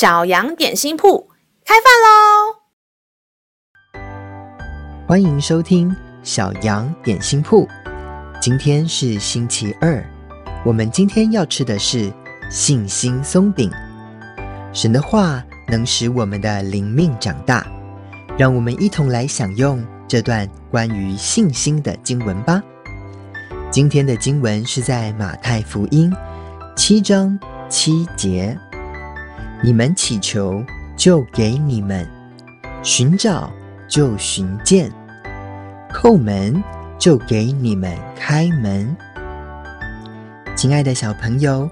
小羊点心铺开饭喽！欢迎收听小羊点心铺。今天是星期二，我们今天要吃的是信心松饼。神的话能使我们的灵命长大，让我们一同来享用这段关于信心的经文吧。今天的经文是在马太福音七章七节。你们祈求，就给你们；寻找，就寻见；叩门，就给你们开门。亲爱的小朋友，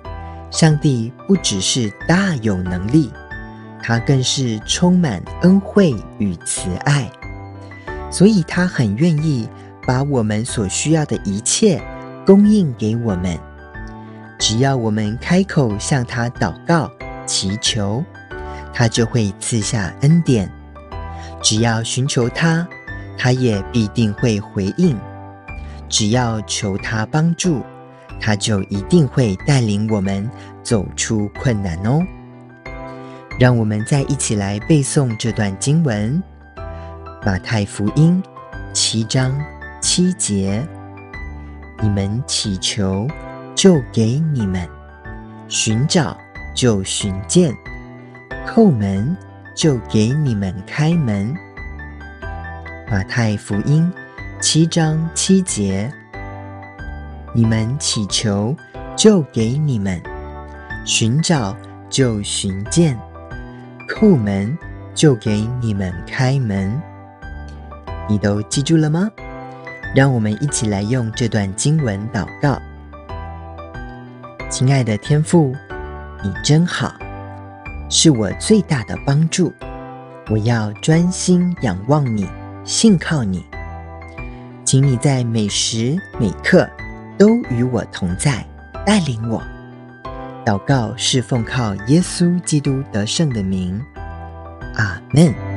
上帝不只是大有能力，他更是充满恩惠与慈爱，所以他很愿意把我们所需要的一切供应给我们，只要我们开口向他祷告。祈求，他就会赐下恩典；只要寻求他，他也必定会回应；只要求他帮助，他就一定会带领我们走出困难哦。让我们再一起来背诵这段经文：马太福音七章七节，你们祈求，就给你们；寻找。就寻见，叩门，就给你们开门。马太福音七章七节：你们祈求，就给你们；寻找，就寻见；叩门，就给你们开门。你都记住了吗？让我们一起来用这段经文祷告。亲爱的天父。你真好，是我最大的帮助。我要专心仰望你，信靠你。请你在每时每刻都与我同在，带领我。祷告是奉靠耶稣基督得胜的名。阿门。